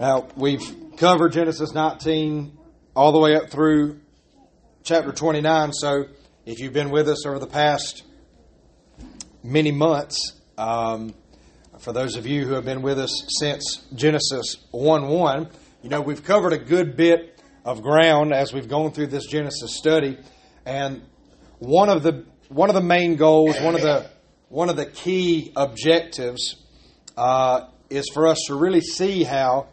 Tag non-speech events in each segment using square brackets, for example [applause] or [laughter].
Now, we've covered Genesis 19 all the way up through chapter 29. So, if you've been with us over the past many months, um, for those of you who have been with us since Genesis 1 1, you know, we've covered a good bit of ground as we've gone through this Genesis study. And one of the one of the main goals, one of the one of the key objectives uh, is for us to really see how,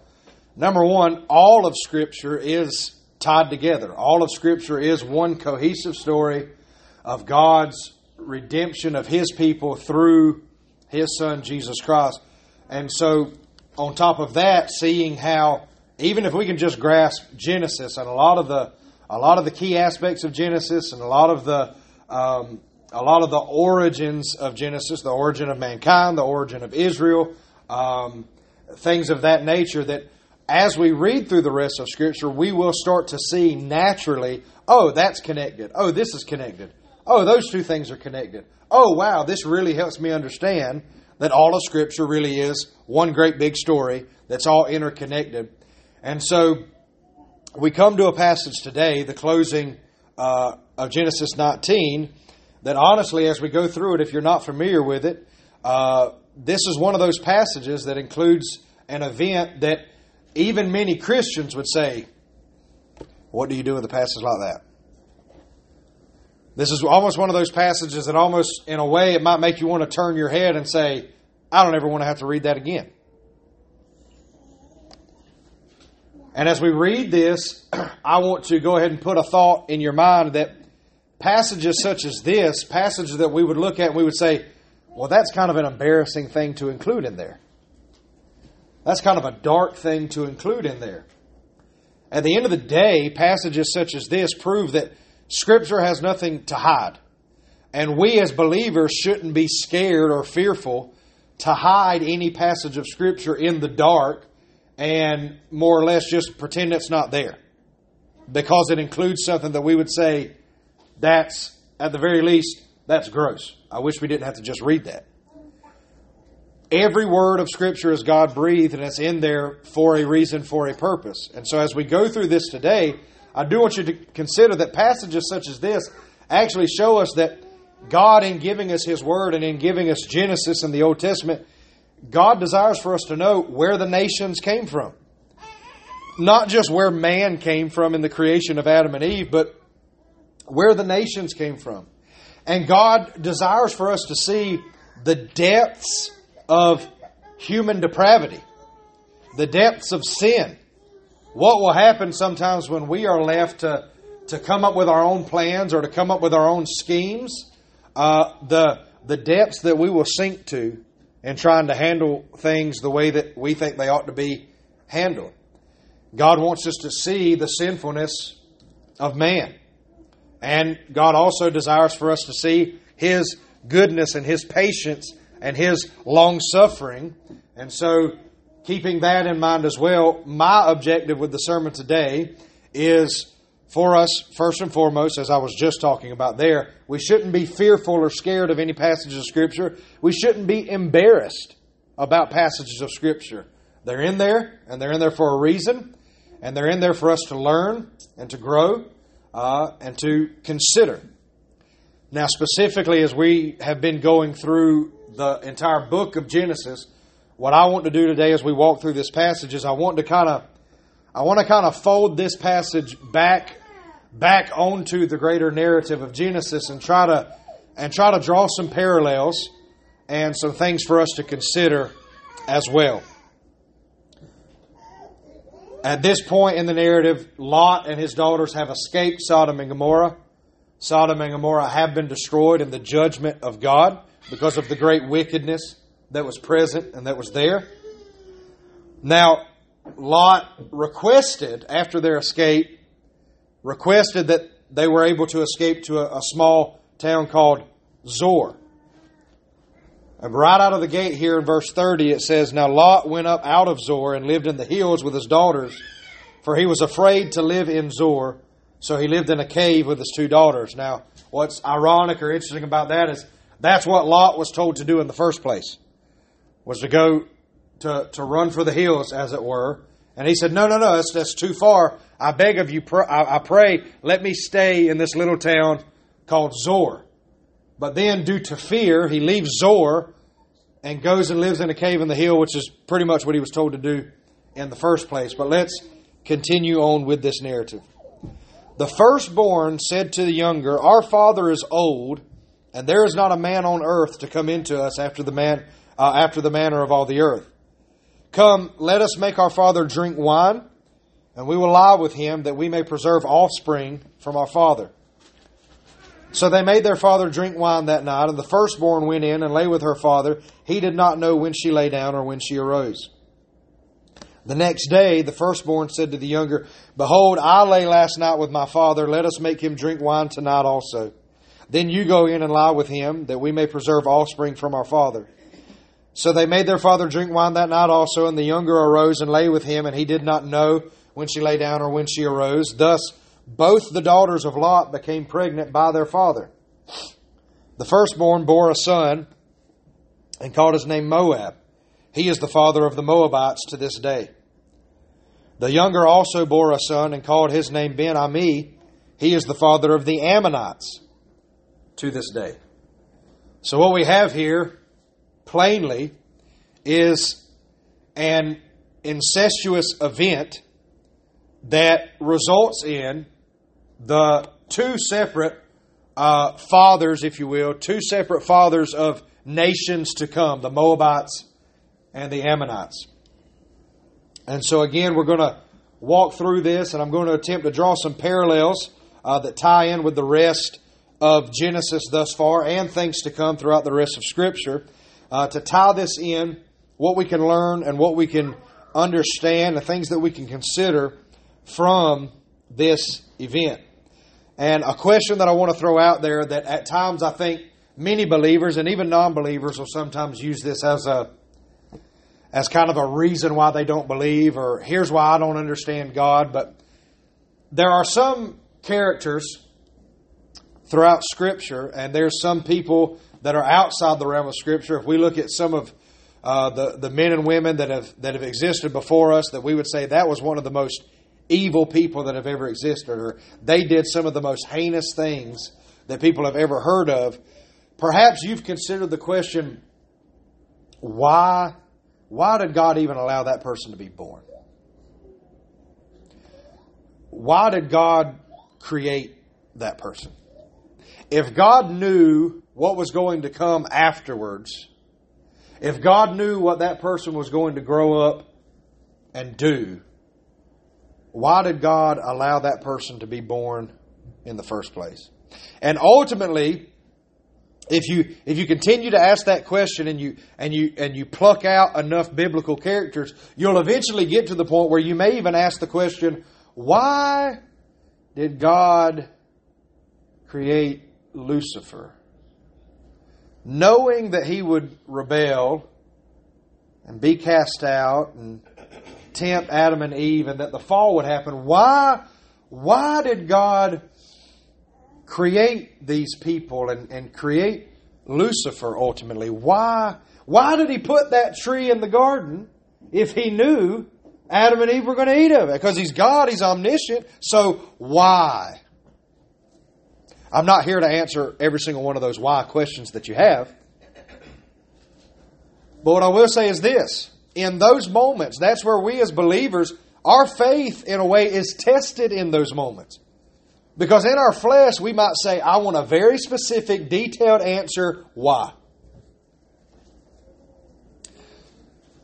number one, all of Scripture is tied together. All of Scripture is one cohesive story of God's redemption of His people through His Son, Jesus Christ. And so, on top of that, seeing how, even if we can just grasp Genesis and a lot of the a lot of the key aspects of Genesis and a lot of the um, a lot of the origins of Genesis, the origin of mankind, the origin of Israel, um, things of that nature, that as we read through the rest of Scripture, we will start to see naturally, oh, that's connected. Oh, this is connected. Oh, those two things are connected. Oh, wow, this really helps me understand that all of Scripture really is one great big story that's all interconnected. And so we come to a passage today, the closing uh, of Genesis 19 that honestly, as we go through it, if you're not familiar with it, uh, this is one of those passages that includes an event that even many Christians would say, What do you do with a passage like that? This is almost one of those passages that almost, in a way, it might make you want to turn your head and say, I don't ever want to have to read that again. And as we read this, [clears throat] I want to go ahead and put a thought in your mind that passages such as this, passages that we would look at and we would say, well, that's kind of an embarrassing thing to include in there. That's kind of a dark thing to include in there. At the end of the day, passages such as this prove that Scripture has nothing to hide. And we as believers shouldn't be scared or fearful to hide any passage of Scripture in the dark and more or less just pretend it's not there. Because it includes something that we would say that's, at the very least, that's gross. I wish we didn't have to just read that. Every word of Scripture is God breathed and it's in there for a reason, for a purpose. And so as we go through this today, I do want you to consider that passages such as this actually show us that God, in giving us His Word and in giving us Genesis in the Old Testament, God desires for us to know where the nations came from. Not just where man came from in the creation of Adam and Eve, but where the nations came from. And God desires for us to see the depths of human depravity, the depths of sin. What will happen sometimes when we are left to, to come up with our own plans or to come up with our own schemes? Uh, the, the depths that we will sink to in trying to handle things the way that we think they ought to be handled. God wants us to see the sinfulness of man. And God also desires for us to see His goodness and His patience and His long suffering. And so, keeping that in mind as well, my objective with the sermon today is for us, first and foremost, as I was just talking about there, we shouldn't be fearful or scared of any passages of Scripture. We shouldn't be embarrassed about passages of Scripture. They're in there, and they're in there for a reason, and they're in there for us to learn and to grow uh, and to consider. Now, specifically, as we have been going through the entire book of Genesis, what I want to do today as we walk through this passage is I want to kind of I want to kind of fold this passage back back onto the greater narrative of Genesis and try to and try to draw some parallels and some things for us to consider as well. At this point in the narrative, Lot and his daughters have escaped Sodom and Gomorrah. Sodom and Gomorrah have been destroyed in the judgment of God because of the great wickedness that was present and that was there. Now, Lot requested, after their escape, requested that they were able to escape to a, a small town called Zoar. And right out of the gate here in verse 30, it says, Now Lot went up out of Zoar and lived in the hills with his daughters, for he was afraid to live in Zoar, so he lived in a cave with his two daughters. Now, what's ironic or interesting about that is that's what Lot was told to do in the first place, was to go to, to run for the hills, as it were, And he said, No, no, no, that's, that's too far. I beg of you, pr- I, I pray, let me stay in this little town called Zoar. But then, due to fear, he leaves Zoar and goes and lives in a cave in the hill, which is pretty much what he was told to do in the first place. But let's continue on with this narrative. The firstborn said to the younger, Our father is old, and there is not a man on earth to come into us after the man uh, after the manner of all the earth. Come, let us make our father drink wine, and we will lie with him that we may preserve offspring from our father. So they made their father drink wine that night, and the firstborn went in and lay with her father. He did not know when she lay down or when she arose. The next day, the firstborn said to the younger, Behold, I lay last night with my father. Let us make him drink wine tonight also. Then you go in and lie with him, that we may preserve offspring from our father. So they made their father drink wine that night also, and the younger arose and lay with him, and he did not know when she lay down or when she arose. Thus, both the daughters of Lot became pregnant by their father. The firstborn bore a son and called his name Moab. He is the father of the Moabites to this day. The younger also bore a son and called his name Ben Ami. He is the father of the Ammonites to this day. So, what we have here plainly is an incestuous event that results in the two separate uh, fathers, if you will, two separate fathers of nations to come the Moabites and the Ammonites. And so, again, we're going to walk through this, and I'm going to attempt to draw some parallels uh, that tie in with the rest of Genesis thus far and things to come throughout the rest of Scripture. Uh, to tie this in, what we can learn and what we can understand, the things that we can consider from this event. And a question that I want to throw out there that at times I think many believers and even non believers will sometimes use this as a as kind of a reason why they don't believe or here's why I don't understand God. But there are some characters throughout Scripture, and there's some people that are outside the realm of Scripture. If we look at some of uh, the the men and women that have that have existed before us, that we would say that was one of the most evil people that have ever existed, or they did some of the most heinous things that people have ever heard of. Perhaps you've considered the question, why, why did God even allow that person to be born? Why did God create that person? If God knew what was going to come afterwards, if God knew what that person was going to grow up and do, why did God allow that person to be born in the first place? And ultimately, if you if you continue to ask that question and you and you and you pluck out enough biblical characters, you'll eventually get to the point where you may even ask the question, why did God create Lucifer? Knowing that he would rebel and be cast out and tempt Adam and Eve and that the fall would happen, why, why did God create these people and, and create Lucifer ultimately? Why, why did he put that tree in the garden if he knew Adam and Eve were going to eat of it? Because he's God, he's omniscient. So why? I'm not here to answer every single one of those why questions that you have. But what I will say is this in those moments, that's where we as believers, our faith in a way is tested in those moments. Because in our flesh, we might say, I want a very specific, detailed answer. Why?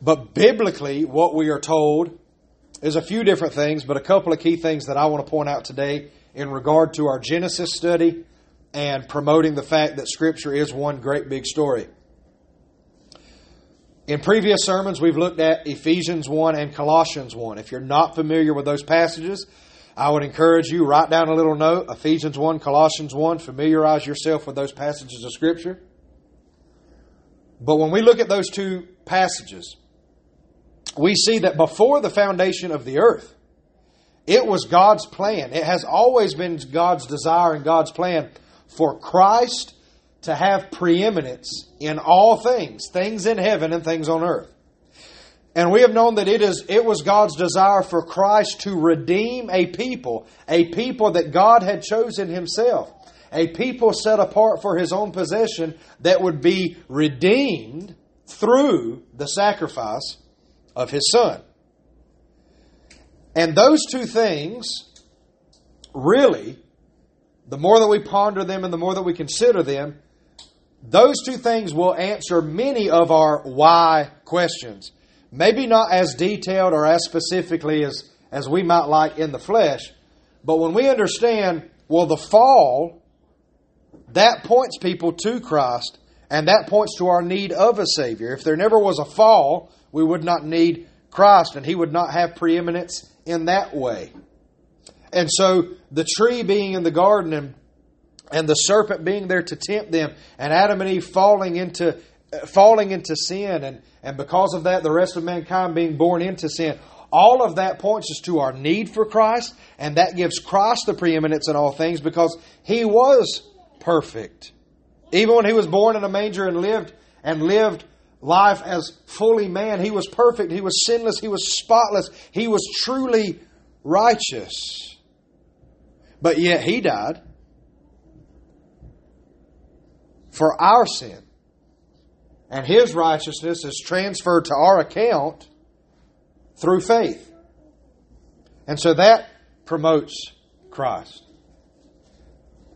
But biblically, what we are told is a few different things, but a couple of key things that I want to point out today in regard to our Genesis study and promoting the fact that Scripture is one great big story. In previous sermons, we've looked at Ephesians 1 and Colossians 1. If you're not familiar with those passages, I would encourage you, write down a little note Ephesians 1, Colossians 1, familiarize yourself with those passages of Scripture. But when we look at those two passages, we see that before the foundation of the earth, it was God's plan. It has always been God's desire and God's plan for Christ to have preeminence in all things, things in heaven and things on earth. And we have known that it is it was God's desire for Christ to redeem a people, a people that God had chosen himself, a people set apart for his own possession that would be redeemed through the sacrifice of his son. And those two things really the more that we ponder them and the more that we consider them, those two things will answer many of our why questions. Maybe not as detailed or as specifically as, as we might like in the flesh, but when we understand, well, the fall, that points people to Christ, and that points to our need of a Savior. If there never was a fall, we would not need Christ, and He would not have preeminence in that way. And so the tree being in the garden and, and the serpent being there to tempt them, and Adam and Eve falling into falling into sin, and, and because of that, the rest of mankind being born into sin. All of that points us to our need for Christ, and that gives Christ the preeminence in all things because He was perfect. Even when He was born in a manger and lived and lived life as fully man, He was perfect. He was sinless. He was spotless. He was truly righteous. But yet He died for our sin and his righteousness is transferred to our account through faith. And so that promotes Christ.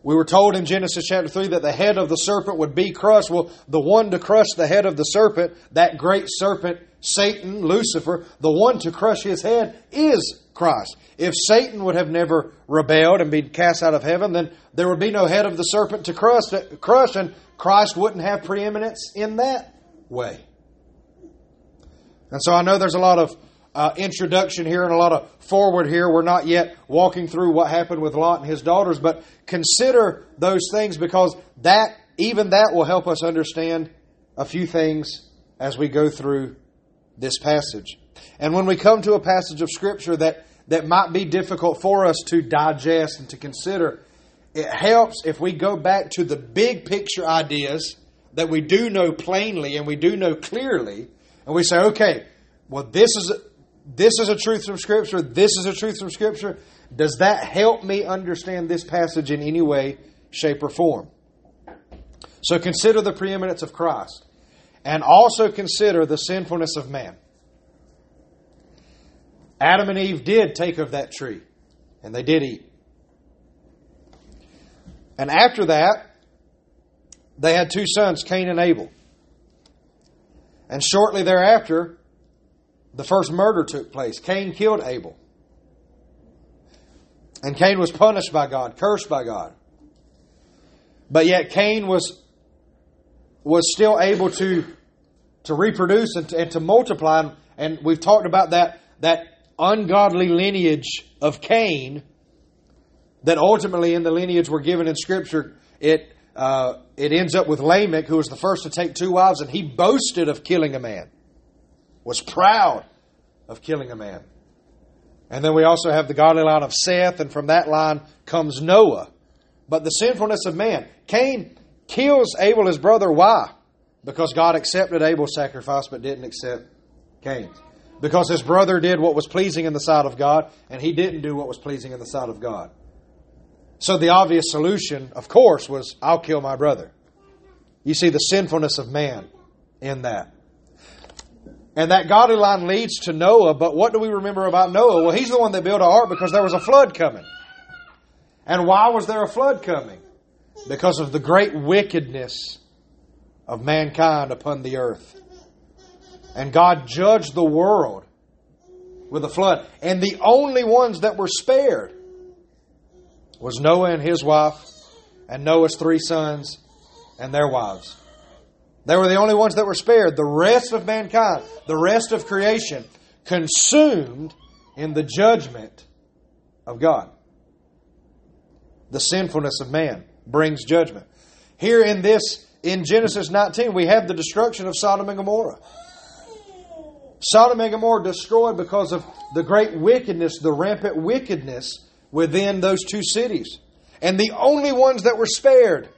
We were told in Genesis chapter 3 that the head of the serpent would be crushed. Well, the one to crush the head of the serpent, that great serpent, Satan, Lucifer, the one to crush his head is Christ. If Satan would have never rebelled and been cast out of heaven, then there would be no head of the serpent to crush, crush and Christ wouldn't have preeminence in that way. And so I know there's a lot of uh, introduction here and a lot of foreword here. We're not yet walking through what happened with Lot and his daughters, but consider those things because that even that will help us understand a few things as we go through this passage. And when we come to a passage of Scripture that, that might be difficult for us to digest and to consider, it helps if we go back to the big picture ideas that we do know plainly and we do know clearly, and we say, okay, well, this is this is a truth from Scripture. This is a truth from Scripture. Does that help me understand this passage in any way, shape, or form? So consider the preeminence of Christ, and also consider the sinfulness of man. Adam and Eve did take of that tree, and they did eat. And after that, they had two sons, Cain and Abel. And shortly thereafter, the first murder took place. Cain killed Abel. And Cain was punished by God, cursed by God. But yet Cain was was still able to to reproduce and to, and to multiply. And we've talked about that that ungodly lineage of Cain that ultimately in the lineage we're given in Scripture, it, uh, it ends up with Lamech, who was the first to take two wives, and he boasted of killing a man, was proud of killing a man. And then we also have the godly line of Seth, and from that line comes Noah. But the sinfulness of man. Cain kills Abel, his brother. Why? Because God accepted Abel's sacrifice but didn't accept Cain's. Because his brother did what was pleasing in the sight of God, and he didn't do what was pleasing in the sight of God. So the obvious solution, of course, was I'll kill my brother. You see the sinfulness of man in that. And that godly line leads to Noah, but what do we remember about Noah? Well, he's the one that built an ark because there was a flood coming. And why was there a flood coming? Because of the great wickedness of mankind upon the earth. And God judged the world with a flood. And the only ones that were spared was Noah and his wife, and Noah's three sons and their wives. They were the only ones that were spared. The rest of mankind, the rest of creation, consumed in the judgment of God. The sinfulness of man brings judgment. Here in this, in Genesis 19, we have the destruction of Sodom and Gomorrah. Sodom and Gomorrah destroyed because of the great wickedness, the rampant wickedness within those two cities. And the only ones that were spared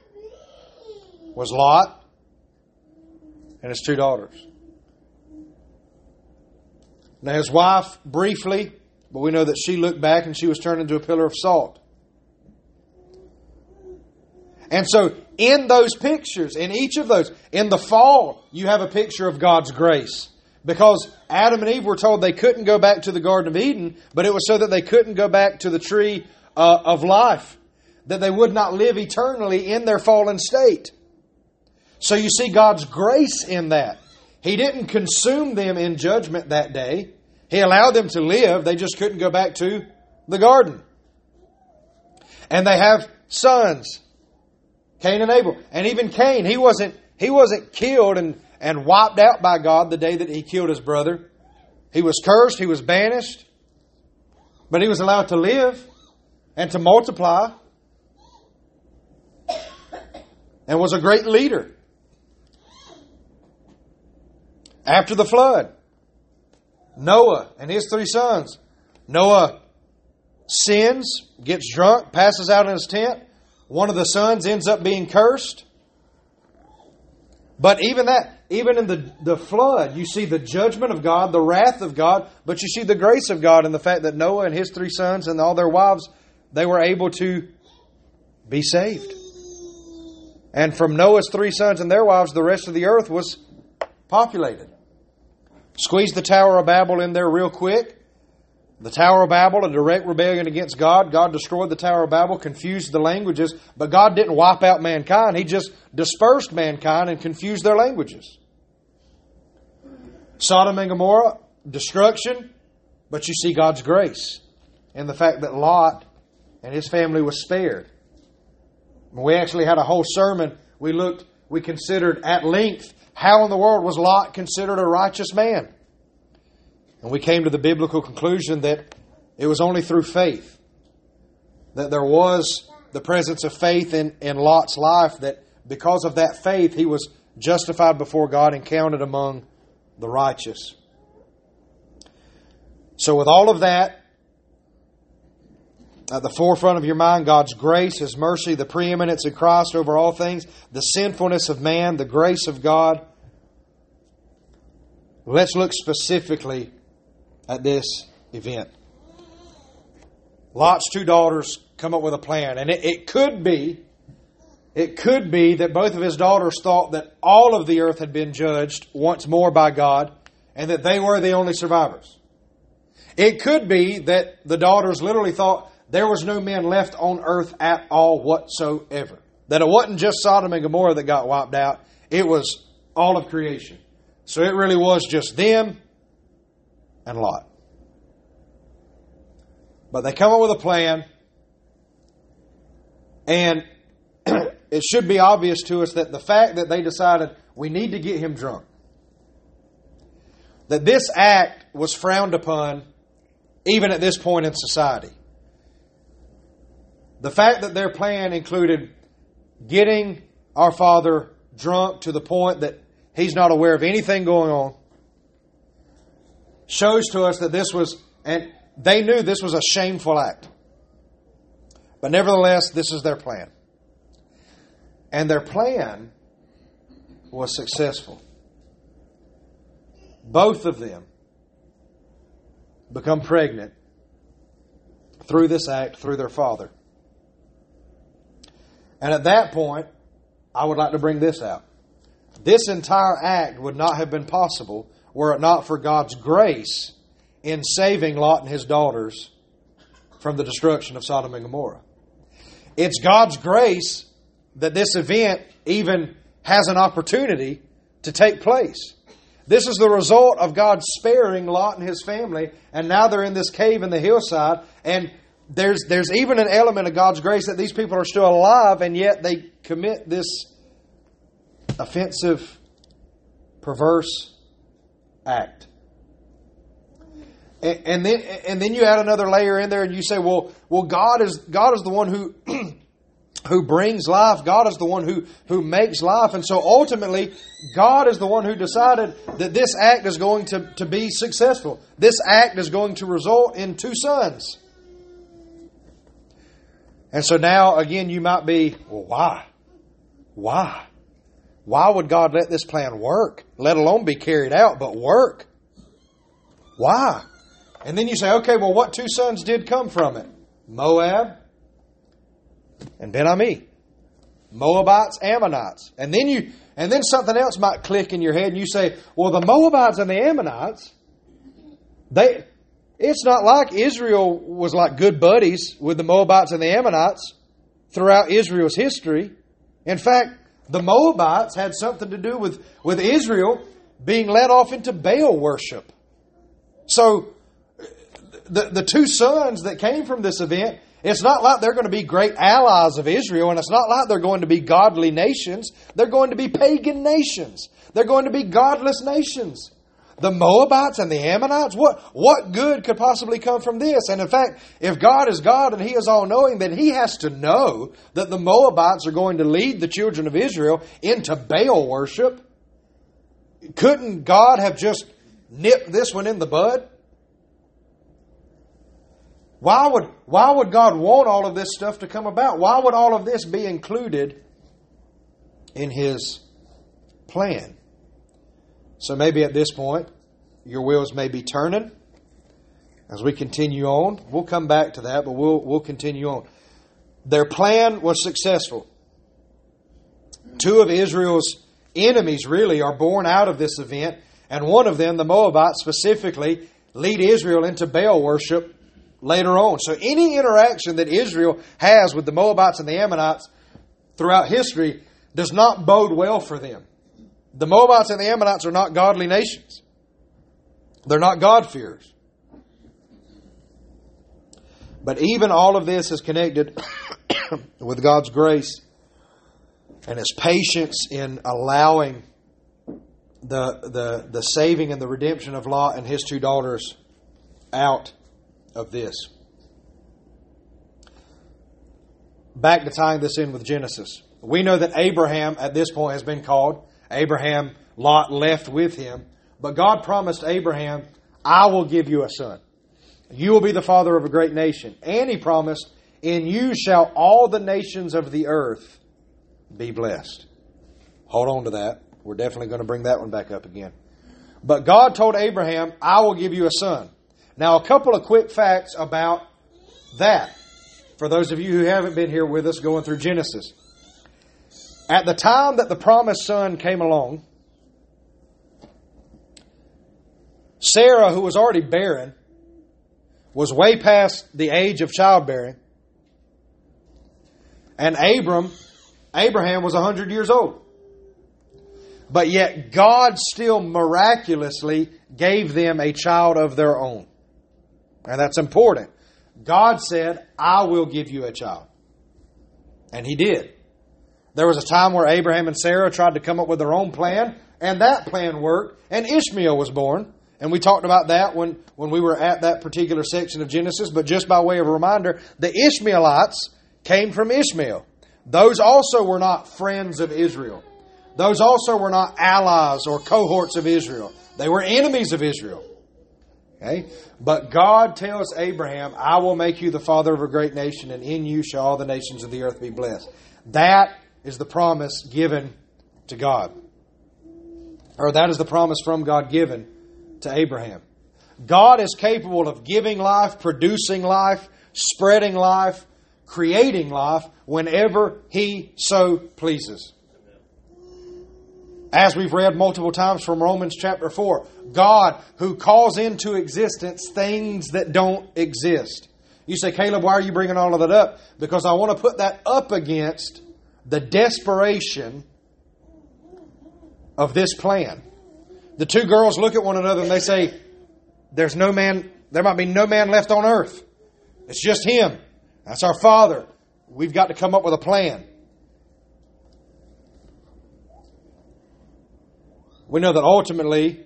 was Lot and his two daughters. Now, his wife, briefly, but we know that she looked back and she was turned into a pillar of salt. And so, in those pictures, in each of those, in the fall, you have a picture of God's grace. Because Adam and Eve were told they couldn't go back to the Garden of Eden, but it was so that they couldn't go back to the tree uh, of life, that they would not live eternally in their fallen state. So you see God's grace in that. He didn't consume them in judgment that day. He allowed them to live, they just couldn't go back to the garden. And they have sons, Cain and Abel. And even Cain, he wasn't he wasn't killed and and wiped out by God the day that he killed his brother. He was cursed, he was banished, but he was allowed to live and to multiply and was a great leader. After the flood, Noah and his three sons. Noah sins, gets drunk, passes out in his tent. One of the sons ends up being cursed. But even that, even in the, the flood, you see the judgment of God, the wrath of God, but you see the grace of God in the fact that Noah and his three sons and all their wives, they were able to be saved. And from Noah's three sons and their wives, the rest of the earth was populated. Squeeze the Tower of Babel in there real quick. The Tower of Babel, a direct rebellion against God. God destroyed the Tower of Babel, confused the languages, but God didn't wipe out mankind. He just dispersed mankind and confused their languages. Sodom and Gomorrah, destruction, but you see God's grace in the fact that Lot and his family was spared. We actually had a whole sermon. We looked, we considered at length how in the world was Lot considered a righteous man. And we came to the biblical conclusion that it was only through faith that there was the presence of faith in, in Lot's life, that because of that faith, he was justified before God and counted among the righteous. So, with all of that at the forefront of your mind, God's grace, His mercy, the preeminence of Christ over all things, the sinfulness of man, the grace of God. Let's look specifically at this event. Lot's two daughters come up with a plan, and it, it could be, it could be that both of his daughters thought that all of the earth had been judged once more by God, and that they were the only survivors. It could be that the daughters literally thought there was no men left on earth at all whatsoever. That it wasn't just Sodom and Gomorrah that got wiped out, it was all of creation. So it really was just them and Lot. But they come up with a plan, and [clears throat] it should be obvious to us that the fact that they decided we need to get him drunk, that this act was frowned upon even at this point in society. The fact that their plan included getting our father drunk to the point that he's not aware of anything going on shows to us that this was, and they knew this was a shameful act. But nevertheless, this is their plan. And their plan was successful. Both of them become pregnant through this act, through their father. And at that point, I would like to bring this out. This entire act would not have been possible were it not for God's grace in saving Lot and his daughters from the destruction of Sodom and Gomorrah. It's God's grace that this event even has an opportunity to take place. This is the result of God sparing Lot and his family, and now they're in this cave in the hillside, and there's there's even an element of God's grace that these people are still alive, and yet they commit this offensive, perverse act. And, and then and then you add another layer in there and you say, well, well, God is God is the one who [clears throat] who brings life. God is the one who, who makes life. And so ultimately, God is the one who decided that this act is going to, to be successful. This act is going to result in two sons. And so now, again, you might be, well, why? Why? Why would God let this plan work, let alone be carried out, but work? Why? And then you say, okay, well, what two sons did come from it? Moab and Ben Ami. Moabites, Ammonites. And then you and then something else might click in your head and you say, well, the Moabites and the Ammonites, they it's not like Israel was like good buddies with the Moabites and the Ammonites throughout Israel's history. In fact, the Moabites had something to do with, with Israel being led off into Baal worship. So, the, the two sons that came from this event, it's not like they're going to be great allies of Israel, and it's not like they're going to be godly nations. They're going to be pagan nations. They're going to be godless nations. The Moabites and the Ammonites? What, what good could possibly come from this? And in fact, if God is God and He is all knowing, then He has to know that the Moabites are going to lead the children of Israel into Baal worship. Couldn't God have just nipped this one in the bud? Why would, why would God want all of this stuff to come about? Why would all of this be included in His plan? So maybe at this point, your wheels may be turning as we continue on. We'll come back to that, but we'll, we'll continue on. Their plan was successful. Two of Israel's enemies really are born out of this event, and one of them, the Moabites specifically, lead Israel into Baal worship later on. So any interaction that Israel has with the Moabites and the Ammonites throughout history does not bode well for them. The Moabites and the Ammonites are not godly nations. They're not God-fearers. But even all of this is connected [coughs] with God's grace and His patience in allowing the, the, the saving and the redemption of Lot and his two daughters out of this. Back to tying this in with Genesis. We know that Abraham at this point has been called. Abraham, Lot left with him. But God promised Abraham, I will give you a son. You will be the father of a great nation. And he promised, In you shall all the nations of the earth be blessed. Hold on to that. We're definitely going to bring that one back up again. But God told Abraham, I will give you a son. Now, a couple of quick facts about that for those of you who haven't been here with us going through Genesis. At the time that the promised son came along, Sarah, who was already barren, was way past the age of childbearing. And Abram, Abraham was 100 years old. But yet God still miraculously gave them a child of their own. And that's important. God said, I will give you a child. And He did. There was a time where Abraham and Sarah tried to come up with their own plan, and that plan worked, and Ishmael was born. And we talked about that when, when we were at that particular section of Genesis, but just by way of reminder, the Ishmaelites came from Ishmael. Those also were not friends of Israel. Those also were not allies or cohorts of Israel. They were enemies of Israel. Okay? But God tells Abraham, I will make you the father of a great nation, and in you shall all the nations of the earth be blessed. That is the promise given to God. Or that is the promise from God given to Abraham. God is capable of giving life, producing life, spreading life, creating life whenever He so pleases. As we've read multiple times from Romans chapter 4, God who calls into existence things that don't exist. You say, Caleb, why are you bringing all of that up? Because I want to put that up against the desperation of this plan. The two girls look at one another and they say, There's no man, there might be no man left on earth. It's just him. That's our father. We've got to come up with a plan. we know that ultimately,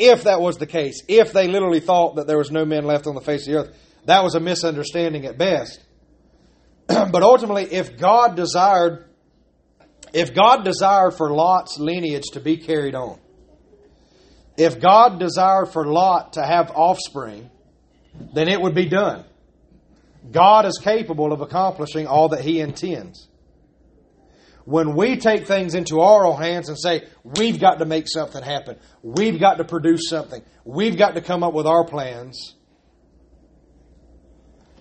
if that was the case, if they literally thought that there was no men left on the face of the earth, that was a misunderstanding at best. [clears throat] but ultimately, if God desired, if God desired for Lot's lineage to be carried on, if God desired for Lot to have offspring, then it would be done. God is capable of accomplishing all that he intends. when we take things into our own hands and say, we've got to make something happen, we've got to produce something, we've got to come up with our plans,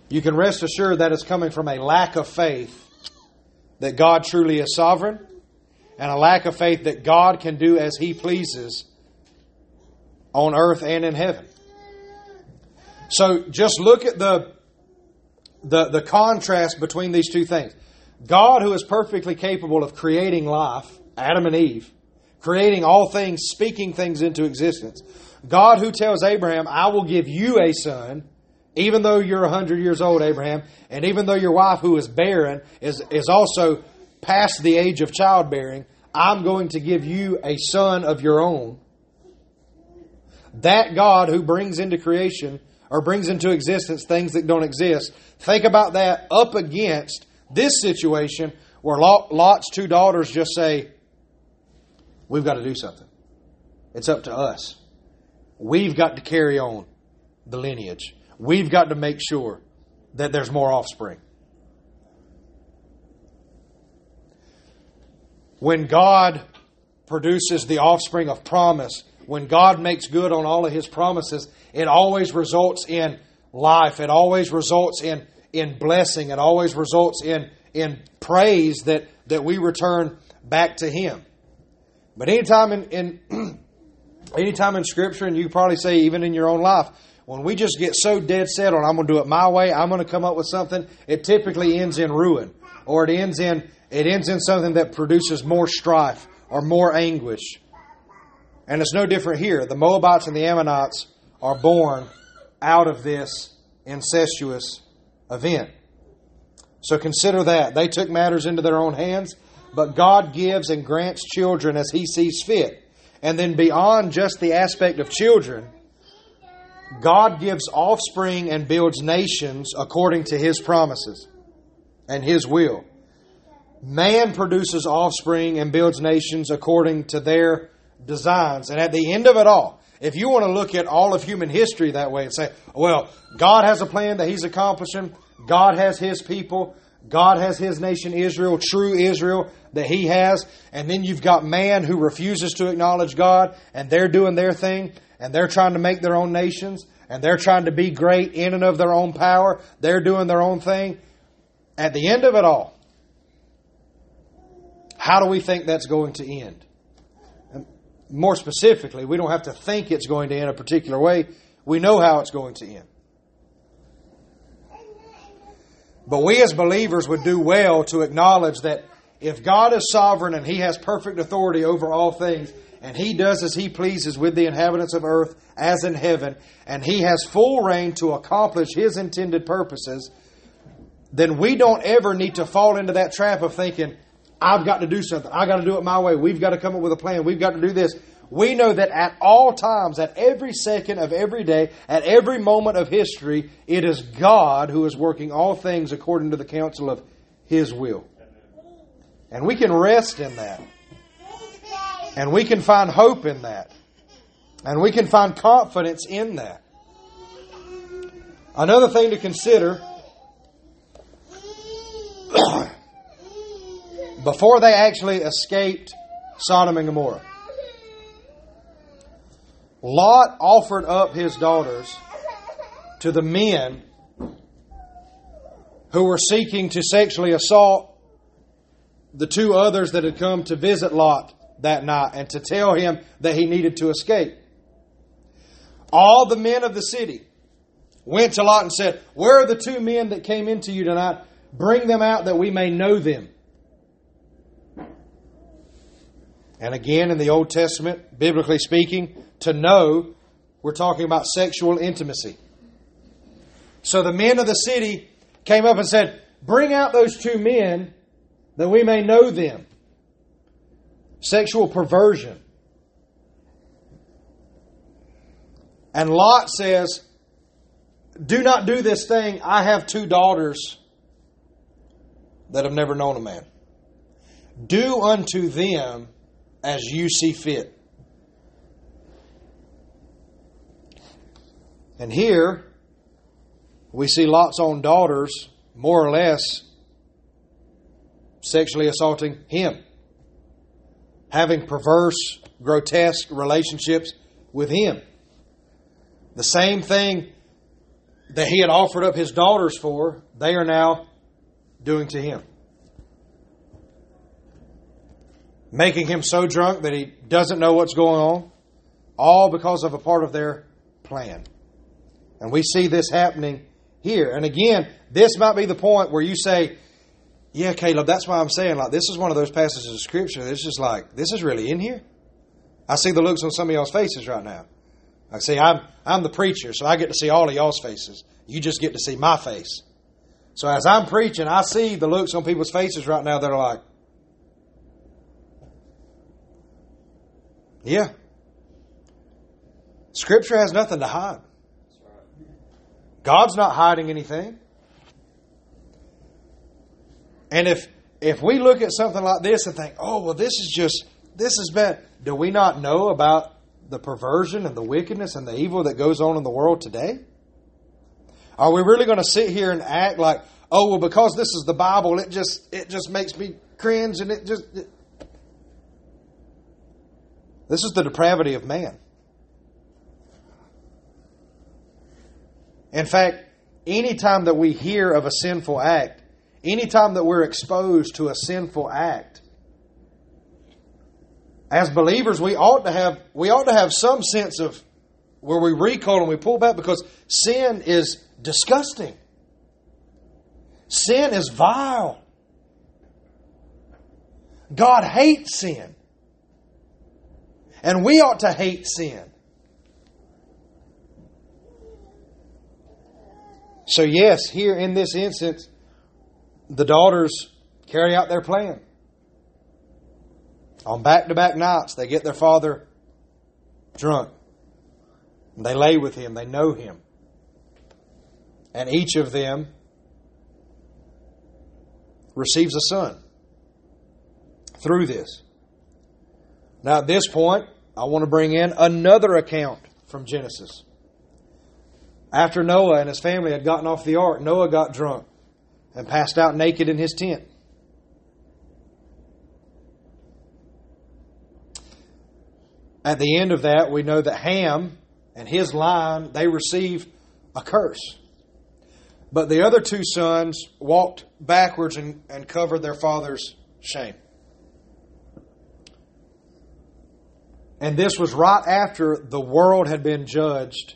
you can rest assured that it's coming from a lack of faith that God truly is sovereign and a lack of faith that God can do as He pleases on earth and in heaven. So just look at the, the, the contrast between these two things. God, who is perfectly capable of creating life, Adam and Eve, creating all things, speaking things into existence. God, who tells Abraham, I will give you a son, even though you're 100 years old, Abraham, and even though your wife, who is barren, is, is also past the age of childbearing, I'm going to give you a son of your own. That God who brings into creation or brings into existence things that don't exist, think about that up against this situation where Lot's two daughters just say, We've got to do something. It's up to us. We've got to carry on the lineage. We've got to make sure that there's more offspring. When God produces the offspring of promise, when God makes good on all of his promises, it always results in life. It always results in, in blessing. It always results in, in praise that, that we return back to him. But anytime in, in [clears throat] anytime in Scripture, and you probably say even in your own life, when we just get so dead set on I'm going to do it my way, I'm going to come up with something, it typically ends in ruin, or it ends in it ends in something that produces more strife or more anguish. And it's no different here. The Moabites and the Ammonites are born out of this incestuous event. So consider that. They took matters into their own hands, but God gives and grants children as He sees fit. And then beyond just the aspect of children, God gives offspring and builds nations according to His promises and His will. Man produces offspring and builds nations according to their designs. And at the end of it all, if you want to look at all of human history that way and say, well, God has a plan that He's accomplishing, God has His people, God has His nation Israel, true Israel that He has, and then you've got man who refuses to acknowledge God, and they're doing their thing, and they're trying to make their own nations, and they're trying to be great in and of their own power, they're doing their own thing. At the end of it all, how do we think that's going to end? more specifically, we don't have to think it's going to end a particular way. We know how it's going to end. But we as believers would do well to acknowledge that if God is sovereign and He has perfect authority over all things, and He does as He pleases with the inhabitants of earth as in heaven, and He has full reign to accomplish His intended purposes, then we don't ever need to fall into that trap of thinking, I've got to do something. I've got to do it my way. We've got to come up with a plan. We've got to do this. We know that at all times, at every second of every day, at every moment of history, it is God who is working all things according to the counsel of His will. And we can rest in that. And we can find hope in that. And we can find confidence in that. Another thing to consider [clears throat] before they actually escaped Sodom and Gomorrah. Lot offered up his daughters to the men who were seeking to sexually assault the two others that had come to visit Lot that night and to tell him that he needed to escape. All the men of the city went to Lot and said, Where are the two men that came into you tonight? Bring them out that we may know them. And again, in the Old Testament, biblically speaking, to know, we're talking about sexual intimacy. So the men of the city came up and said, Bring out those two men that we may know them. Sexual perversion. And Lot says, Do not do this thing. I have two daughters that have never known a man. Do unto them as you see fit. And here we see Lot's own daughters more or less sexually assaulting him, having perverse, grotesque relationships with him. The same thing that he had offered up his daughters for, they are now doing to him. Making him so drunk that he doesn't know what's going on, all because of a part of their plan. And we see this happening here. And again, this might be the point where you say, Yeah, Caleb, that's why I'm saying, like, this is one of those passages of Scripture that's just like, this is really in here. I see the looks on some of y'all's faces right now. I see, I'm, I'm the preacher, so I get to see all of y'all's faces. You just get to see my face. So as I'm preaching, I see the looks on people's faces right now that are like, yeah. Scripture has nothing to hide. God's not hiding anything. And if if we look at something like this and think, "Oh, well this is just this is bad." Do we not know about the perversion and the wickedness and the evil that goes on in the world today? Are we really going to sit here and act like, "Oh, well because this is the Bible, it just it just makes me cringe and it just it... This is the depravity of man. In fact, anytime that we hear of a sinful act, anytime that we're exposed to a sinful act, as believers, we ought to have we ought to have some sense of where we recoil and we pull back because sin is disgusting. Sin is vile. God hates sin. And we ought to hate sin. So, yes, here in this instance, the daughters carry out their plan. On back to back nights, they get their father drunk. They lay with him, they know him. And each of them receives a son through this. Now, at this point, I want to bring in another account from Genesis. After Noah and his family had gotten off the ark, Noah got drunk and passed out naked in his tent. At the end of that, we know that Ham and his line, they receive a curse. But the other two sons walked backwards and, and covered their father's shame. And this was right after the world had been judged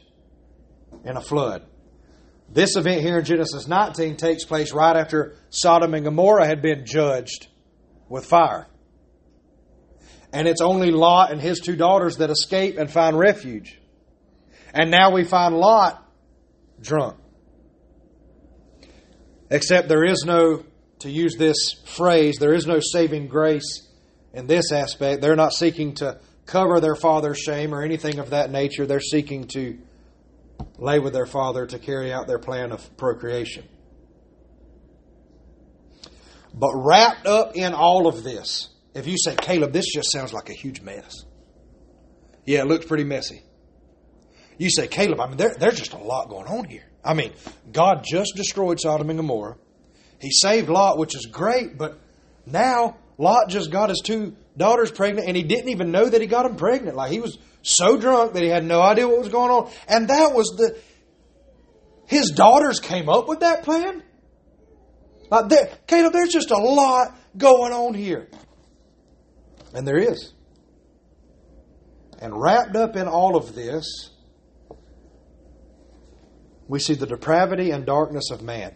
in a flood. This event here in Genesis 19 takes place right after Sodom and Gomorrah had been judged with fire. And it's only Lot and his two daughters that escape and find refuge. And now we find Lot drunk. Except there is no, to use this phrase, there is no saving grace in this aspect. They're not seeking to cover their father's shame or anything of that nature. They're seeking to lay with their father to carry out their plan of procreation. But wrapped up in all of this, if you say, Caleb, this just sounds like a huge mess. Yeah, it looks pretty messy. You say, Caleb, I mean, there, there's just a lot going on here. I mean, God just destroyed Sodom and Gomorrah. He saved Lot, which is great, but now Lot just got his two daughters pregnant, and he didn't even know that he got them pregnant. Like he was so drunk that he had no idea what was going on. And that was the. His daughters came up with that plan? Like there, Caleb, there's just a lot going on here. And there is. And wrapped up in all of this, we see the depravity and darkness of man.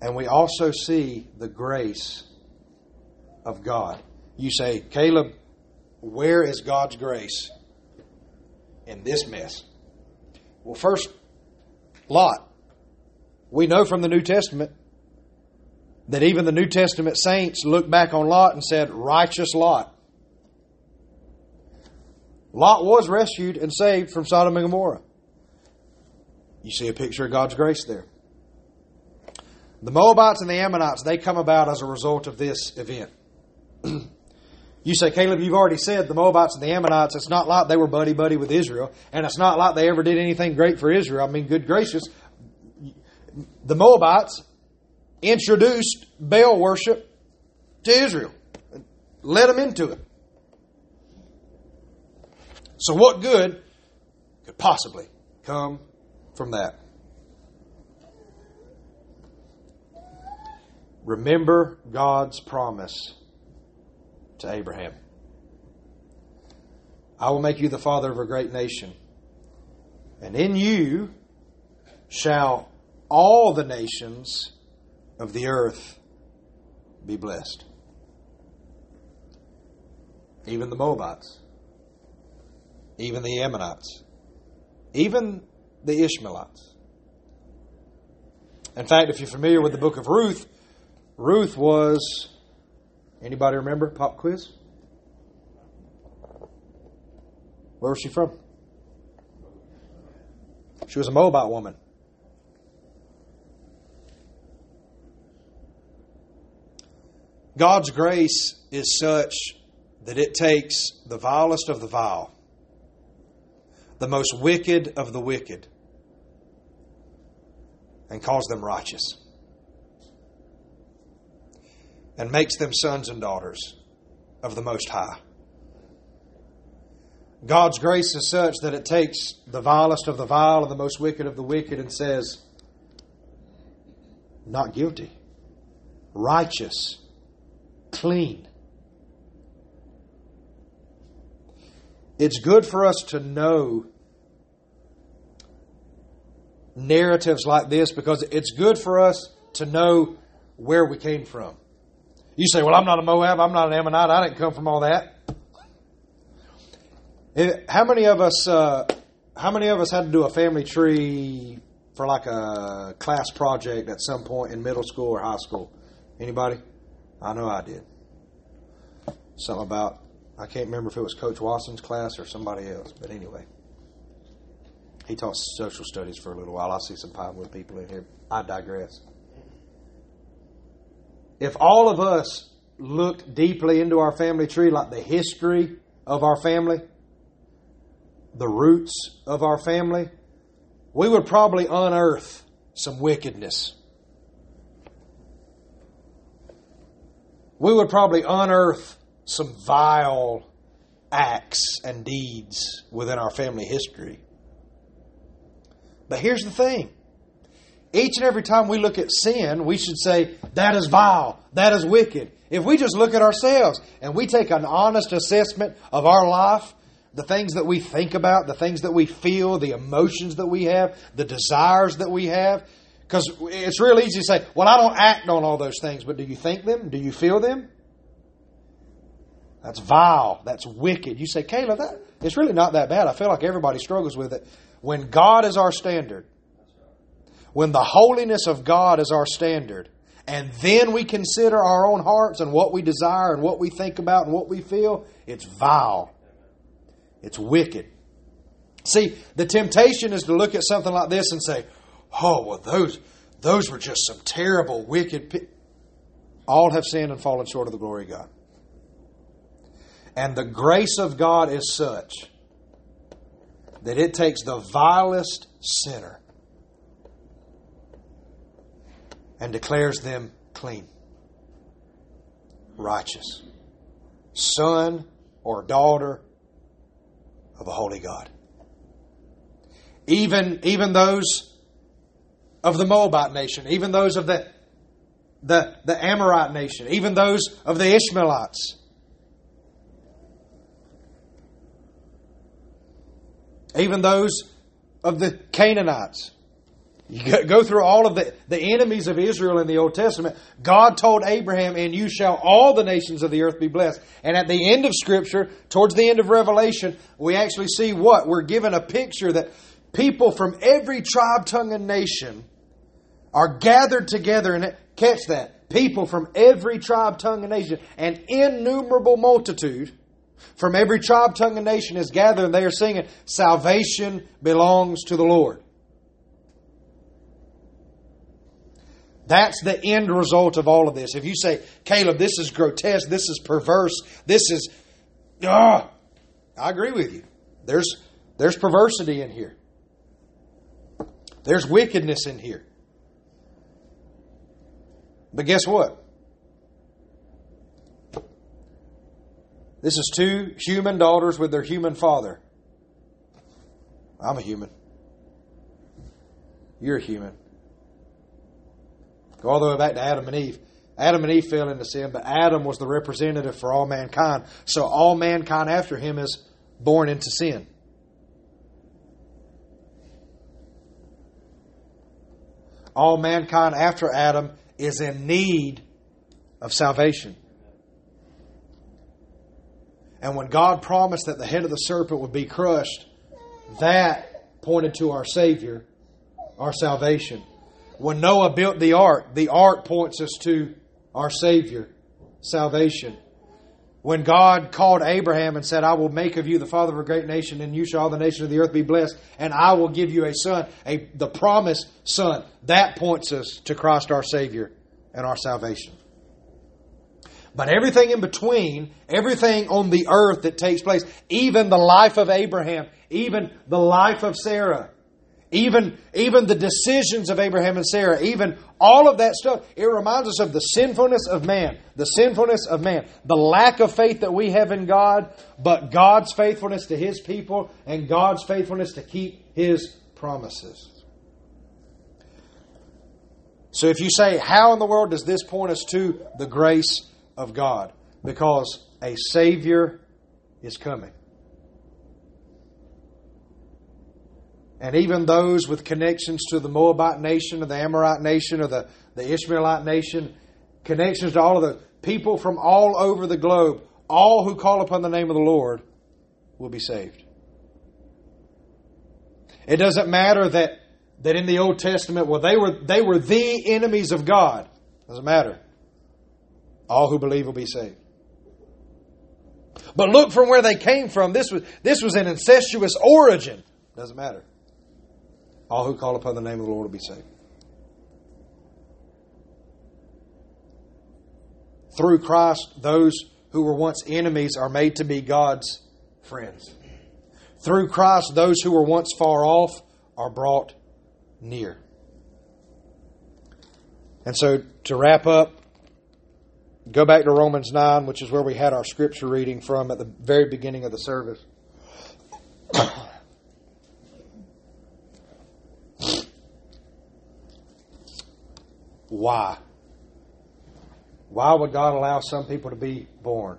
And we also see the grace of God. You say, Caleb, where is God's grace in this mess? Well, first, Lot. We know from the New Testament that even the New Testament saints looked back on Lot and said, Righteous Lot. Lot was rescued and saved from Sodom and Gomorrah. You see a picture of God's grace there. The Moabites and the Ammonites, they come about as a result of this event. [clears throat] you say, Caleb, you've already said the Moabites and the Ammonites, it's not like they were buddy buddy with Israel, and it's not like they ever did anything great for Israel. I mean, good gracious. The Moabites, introduced Baal worship to Israel, led them into it. So, what good could possibly come from that? Remember God's promise to Abraham I will make you the father of a great nation, and in you shall all the nations of the earth be blessed. Even the Moabites, even the Ammonites, even the Ishmaelites. In fact, if you're familiar with the book of Ruth, Ruth was anybody remember pop quiz? Where was she from? She was a Moabite woman. God's grace is such that it takes the vilest of the vile, the most wicked of the wicked, and calls them righteous, and makes them sons and daughters of the Most High. God's grace is such that it takes the vilest of the vile and the most wicked of the wicked and says, not guilty, righteous clean. It's good for us to know narratives like this because it's good for us to know where we came from. You say, Well, I'm not a Moab, I'm not an Ammonite, I didn't come from all that. How many of us uh, how many of us had to do a family tree for like a class project at some point in middle school or high school? Anybody? I know I did. Something about, I can't remember if it was Coach Watson's class or somebody else, but anyway. He taught social studies for a little while. I see some Pinewood people in here. I digress. If all of us looked deeply into our family tree, like the history of our family, the roots of our family, we would probably unearth some wickedness we would probably unearth some vile acts and deeds within our family history. But here's the thing each and every time we look at sin, we should say, that is vile, that is wicked. If we just look at ourselves and we take an honest assessment of our life, the things that we think about, the things that we feel, the emotions that we have, the desires that we have, because it's real easy to say, well, I don't act on all those things, but do you think them? Do you feel them? That's vile. That's wicked. You say, Caleb, that it's really not that bad. I feel like everybody struggles with it. When God is our standard, when the holiness of God is our standard, and then we consider our own hearts and what we desire and what we think about and what we feel, it's vile. It's wicked. See, the temptation is to look at something like this and say, oh, well, those, those were just some terrible, wicked people. All have sinned and fallen short of the glory of God. And the grace of God is such that it takes the vilest sinner and declares them clean, righteous, son or daughter of a holy God. Even, even those of the Moabite nation, even those of the, the, the Amorite nation, even those of the Ishmaelites. Even those of the Canaanites. You go through all of the, the enemies of Israel in the Old Testament. God told Abraham, and you shall all the nations of the earth be blessed. And at the end of Scripture, towards the end of Revelation, we actually see what? We're given a picture that people from every tribe, tongue, and nation are gathered together and catch that people from every tribe, tongue, and nation, an innumerable multitude from every tribe, tongue, and nation is gathered, and they are singing, Salvation belongs to the Lord. That's the end result of all of this. If you say, Caleb, this is grotesque, this is perverse, this is. Ah, I agree with you. There's, there's perversity in here, there's wickedness in here. But guess what? This is two human daughters with their human father. I'm a human. You're a human. Go all the way back to Adam and Eve. Adam and Eve fell into sin, but Adam was the representative for all mankind. So all mankind after him is born into sin. All mankind after Adam is in need of salvation. And when God promised that the head of the serpent would be crushed, that pointed to our Savior, our salvation. When Noah built the ark, the ark points us to our Savior, salvation. When God called Abraham and said, I will make of you the father of a great nation, and you shall all the nations of the earth be blessed, and I will give you a son, a, the promised son, that points us to Christ our Savior and our salvation. But everything in between, everything on the earth that takes place, even the life of Abraham, even the life of Sarah, even, even the decisions of Abraham and Sarah, even all of that stuff, it reminds us of the sinfulness of man, the sinfulness of man, the lack of faith that we have in God, but God's faithfulness to His people and God's faithfulness to keep His promises. So if you say, how in the world does this point us to the grace of God? Because a Savior is coming. And even those with connections to the Moabite nation or the Amorite nation or the, the Ishmaelite nation, connections to all of the people from all over the globe, all who call upon the name of the Lord will be saved. It doesn't matter that, that in the Old Testament, well, they were, they were the enemies of God. Doesn't matter. All who believe will be saved. But look from where they came from. This was, this was an incestuous origin. Doesn't matter. All who call upon the name of the Lord will be saved. Through Christ, those who were once enemies are made to be God's friends. Through Christ, those who were once far off are brought near. And so, to wrap up, go back to Romans 9, which is where we had our scripture reading from at the very beginning of the service. Why? Why would God allow some people to be born?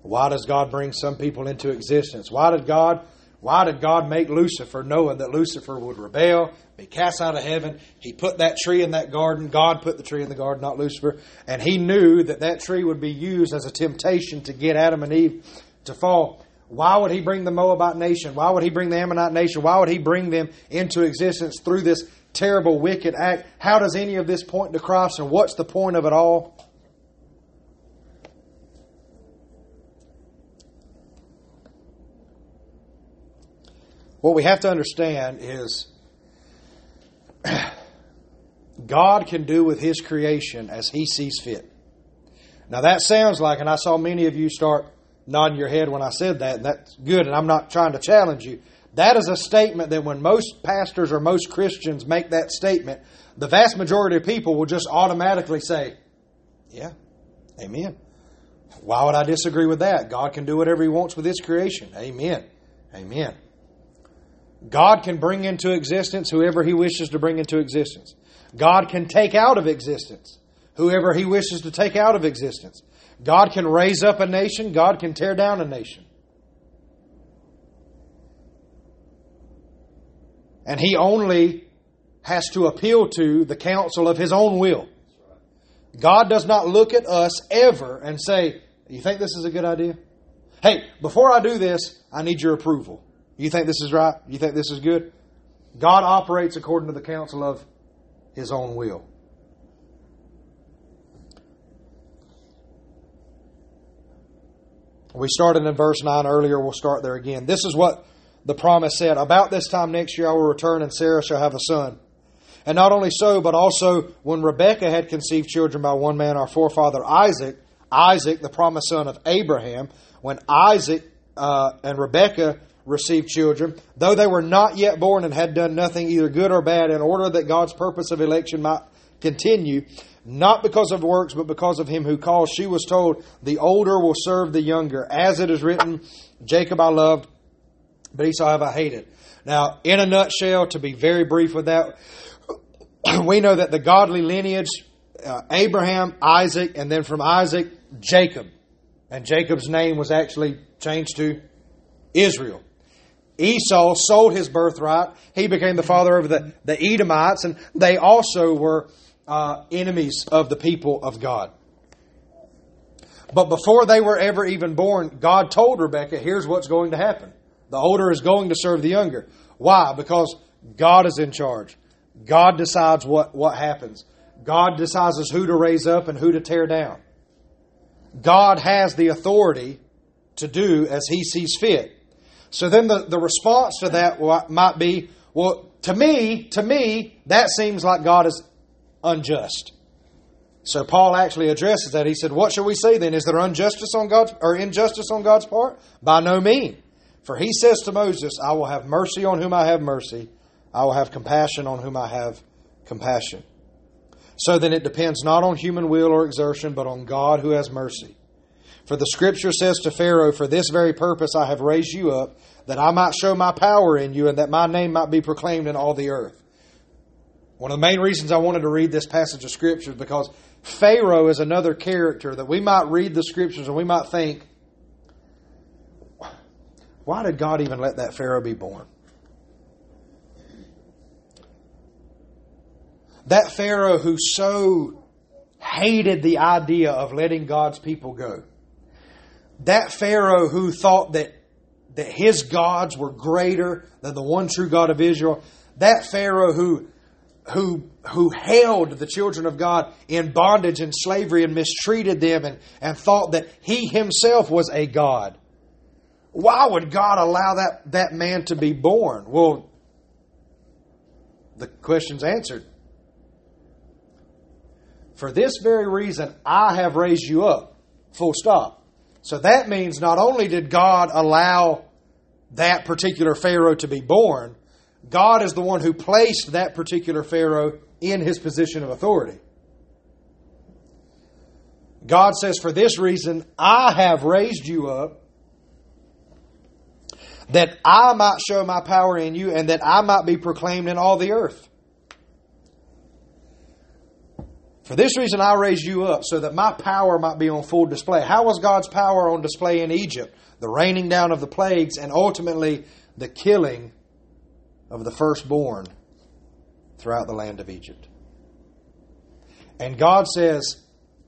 Why does God bring some people into existence? Why did God why did God make Lucifer knowing that Lucifer would rebel, be cast out of heaven? He put that tree in that garden. God put the tree in the garden, not Lucifer. And he knew that that tree would be used as a temptation to get Adam and Eve to fall. Why would he bring the Moabite nation? Why would he bring the Ammonite nation? Why would he bring them into existence through this terrible, wicked act. How does any of this point to Christ, and what's the point of it all? What we have to understand is [clears throat] God can do with His creation as He sees fit. Now that sounds like, and I saw many of you start nodding your head when I said that, and that's good, and I'm not trying to challenge you. That is a statement that when most pastors or most Christians make that statement, the vast majority of people will just automatically say, Yeah, amen. Why would I disagree with that? God can do whatever He wants with His creation. Amen. Amen. God can bring into existence whoever He wishes to bring into existence. God can take out of existence whoever He wishes to take out of existence. God can raise up a nation, God can tear down a nation. And he only has to appeal to the counsel of his own will. God does not look at us ever and say, You think this is a good idea? Hey, before I do this, I need your approval. You think this is right? You think this is good? God operates according to the counsel of his own will. We started in verse 9 earlier. We'll start there again. This is what the promise said, About this time next year I will return, and Sarah shall have a son. And not only so, but also when Rebekah had conceived children by one man, our forefather Isaac, Isaac, the promised son of Abraham, when Isaac uh, and Rebekah received children, though they were not yet born and had done nothing either good or bad, in order that God's purpose of election might continue, not because of works, but because of him who calls. She was told, The older will serve the younger. As it is written, Jacob I loved, but Esau have I hated. Now, in a nutshell, to be very brief with that, [clears throat] we know that the godly lineage, uh, Abraham, Isaac, and then from Isaac, Jacob. And Jacob's name was actually changed to Israel. Esau sold his birthright. He became the father of the, the Edomites, and they also were uh, enemies of the people of God. But before they were ever even born, God told Rebekah, here's what's going to happen. The older is going to serve the younger. Why? Because God is in charge. God decides what, what happens. God decides who to raise up and who to tear down. God has the authority to do as he sees fit. So then the, the response to that might be, well, to me, to me, that seems like God is unjust. So Paul actually addresses that. He said, What shall we say then? Is there injustice on God's or injustice on God's part? By no means. For he says to Moses, I will have mercy on whom I have mercy, I will have compassion on whom I have compassion. So then it depends not on human will or exertion, but on God who has mercy. For the scripture says to Pharaoh, For this very purpose I have raised you up, that I might show my power in you, and that my name might be proclaimed in all the earth. One of the main reasons I wanted to read this passage of scripture is because Pharaoh is another character that we might read the scriptures and we might think, why did God even let that Pharaoh be born? That Pharaoh who so hated the idea of letting God's people go that Pharaoh who thought that, that his gods were greater than the one true God of Israel, that Pharaoh who, who, who held the children of God in bondage and slavery and mistreated them and, and thought that he himself was a God. Why would God allow that, that man to be born? Well, the question's answered. For this very reason, I have raised you up. Full stop. So that means not only did God allow that particular Pharaoh to be born, God is the one who placed that particular Pharaoh in his position of authority. God says, For this reason, I have raised you up that I might show my power in you and that I might be proclaimed in all the earth. For this reason I raised you up, so that my power might be on full display. How was God's power on display in Egypt? The raining down of the plagues and ultimately the killing of the firstborn throughout the land of Egypt. And God says,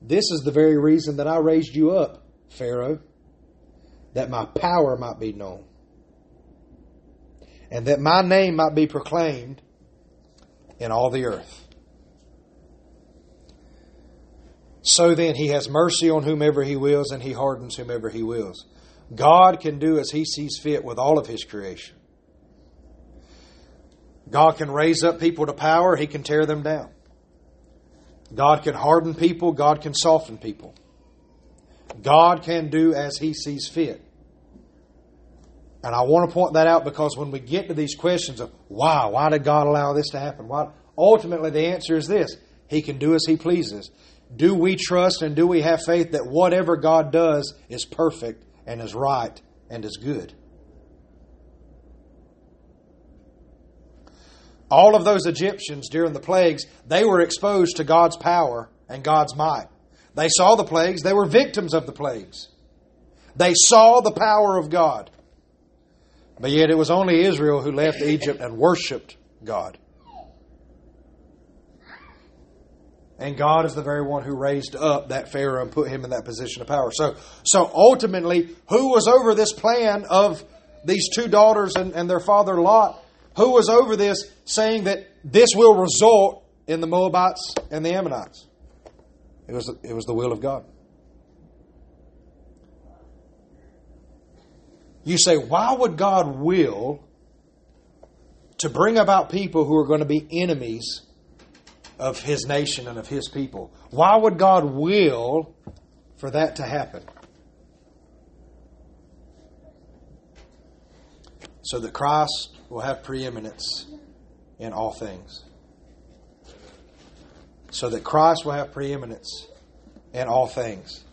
This is the very reason that I raised you up, Pharaoh, that my power might be known, and that my name might be proclaimed in all the earth. So then, he has mercy on whomever he wills, and he hardens whomever he wills. God can do as he sees fit with all of his creation. God can raise up people to power, he can tear them down. God can harden people, God can soften people. God can do as he sees fit. And I want to point that out because when we get to these questions of why, why did God allow this to happen? Why, ultimately, the answer is this He can do as He pleases do we trust and do we have faith that whatever God does is perfect and is right and is good? All of those Egyptians during the plagues, they were exposed to God's power and God's might. They saw the plagues, they were victims of the plagues. They saw the power of God. But yet it was only Israel who left Egypt and worshiped God. And God is the very one who raised up that Pharaoh and put him in that position of power. So, so ultimately, who was over this plan of these two daughters and, and their father Lot? Who was over this saying that this will result in the Moabites and the Ammonites? It was, it was the will of God. You say, why would God will to bring about people who are going to be enemies of his nation and of his people. Why would God will for that to happen? So that Christ will have preeminence in all things. so that Christ will have preeminence in all things.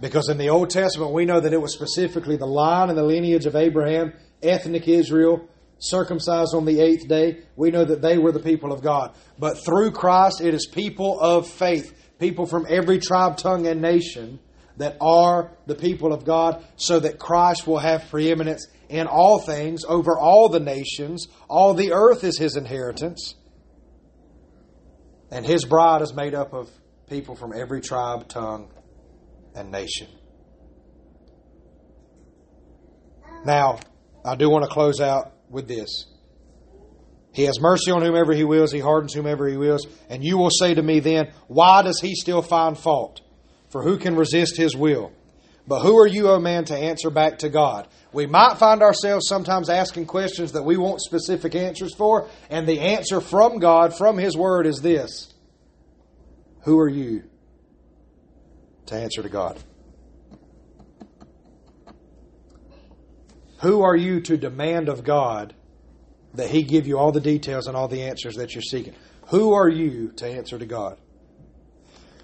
Because in the Old Testament, we know that it was specifically the line and the lineage of Abraham, ethnic Israel, circumcised on the eighth day. We know that they were the people of God. But through Christ, it is people of faith, people from every tribe, tongue, and nation that are the people of God, so that Christ will have preeminence in all things over all the nations. All the earth is his inheritance. And his bride is made up of people from every tribe, tongue, and nation. Now, I do want to close out with this. He has mercy on whomever he wills, he hardens whomever he wills. And you will say to me then, Why does he still find fault? For who can resist his will? But who are you, O man, to answer back to God? We might find ourselves sometimes asking questions that we want specific answers for, and the answer from God, from His Word, is this Who are you to answer to God? Who are you to demand of God that He give you all the details and all the answers that you're seeking? Who are you to answer to God?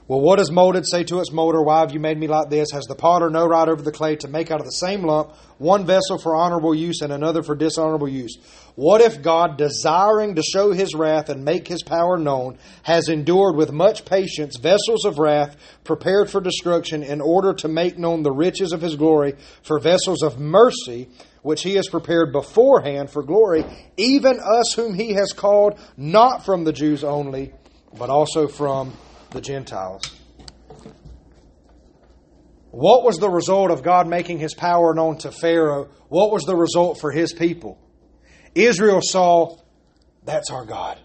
Well, what does molded say to its molder? Why have you made me like this? Has the potter no right over the clay to make out of the same lump one vessel for honorable use and another for dishonorable use? What if God, desiring to show his wrath and make his power known, has endured with much patience vessels of wrath prepared for destruction in order to make known the riches of his glory for vessels of mercy, which he has prepared beforehand for glory, even us whom he has called not from the Jews only, but also from the Gentiles. What was the result of God making his power known to Pharaoh? What was the result for his people? Israel saw that's our God.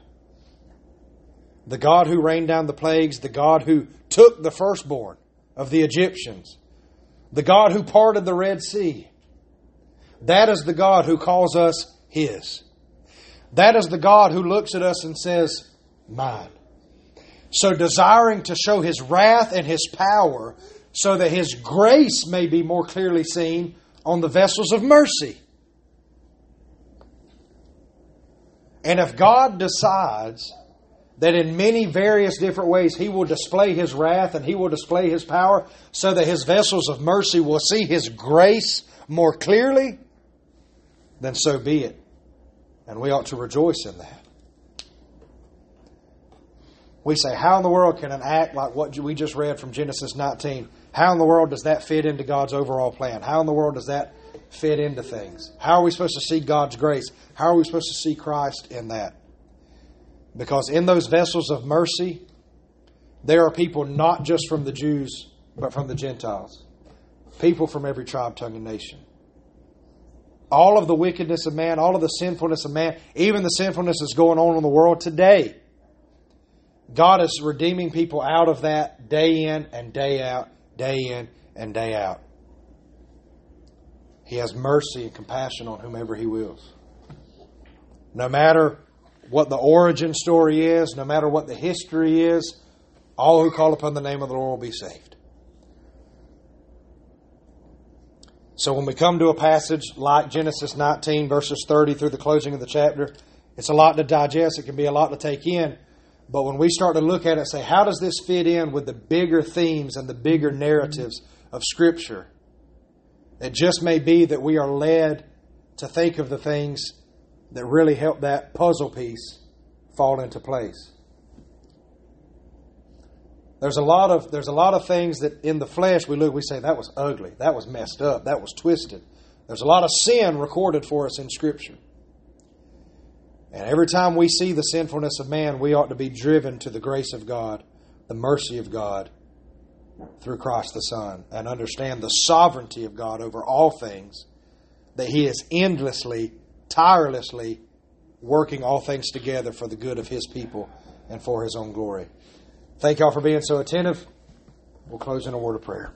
The God who rained down the plagues, the God who took the firstborn of the Egyptians, the God who parted the Red Sea. That is the God who calls us His. That is the God who looks at us and says, Mine. So, desiring to show his wrath and his power, so that his grace may be more clearly seen on the vessels of mercy. And if God decides that in many various different ways he will display his wrath and he will display his power, so that his vessels of mercy will see his grace more clearly, then so be it. And we ought to rejoice in that. We say, how in the world can an act like what we just read from Genesis 19, how in the world does that fit into God's overall plan? How in the world does that fit into things? How are we supposed to see God's grace? How are we supposed to see Christ in that? Because in those vessels of mercy, there are people not just from the Jews, but from the Gentiles. People from every tribe, tongue, and nation. All of the wickedness of man, all of the sinfulness of man, even the sinfulness that's going on in the world today God is redeeming people out of that day in and day out, day in and day out. He has mercy and compassion on whomever He wills. No matter what the origin story is, no matter what the history is, all who call upon the name of the Lord will be saved. So when we come to a passage like Genesis 19, verses 30 through the closing of the chapter, it's a lot to digest. It can be a lot to take in. But when we start to look at it and say, how does this fit in with the bigger themes and the bigger narratives of Scripture? It just may be that we are led to think of the things that really help that puzzle piece fall into place. There's a lot of there's a lot of things that in the flesh we look we say that was ugly, that was messed up, that was twisted. There's a lot of sin recorded for us in Scripture. And every time we see the sinfulness of man, we ought to be driven to the grace of God, the mercy of God through Christ the Son, and understand the sovereignty of God over all things, that He is endlessly, tirelessly working all things together for the good of His people and for His own glory. Thank y'all for being so attentive. We'll close in a word of prayer.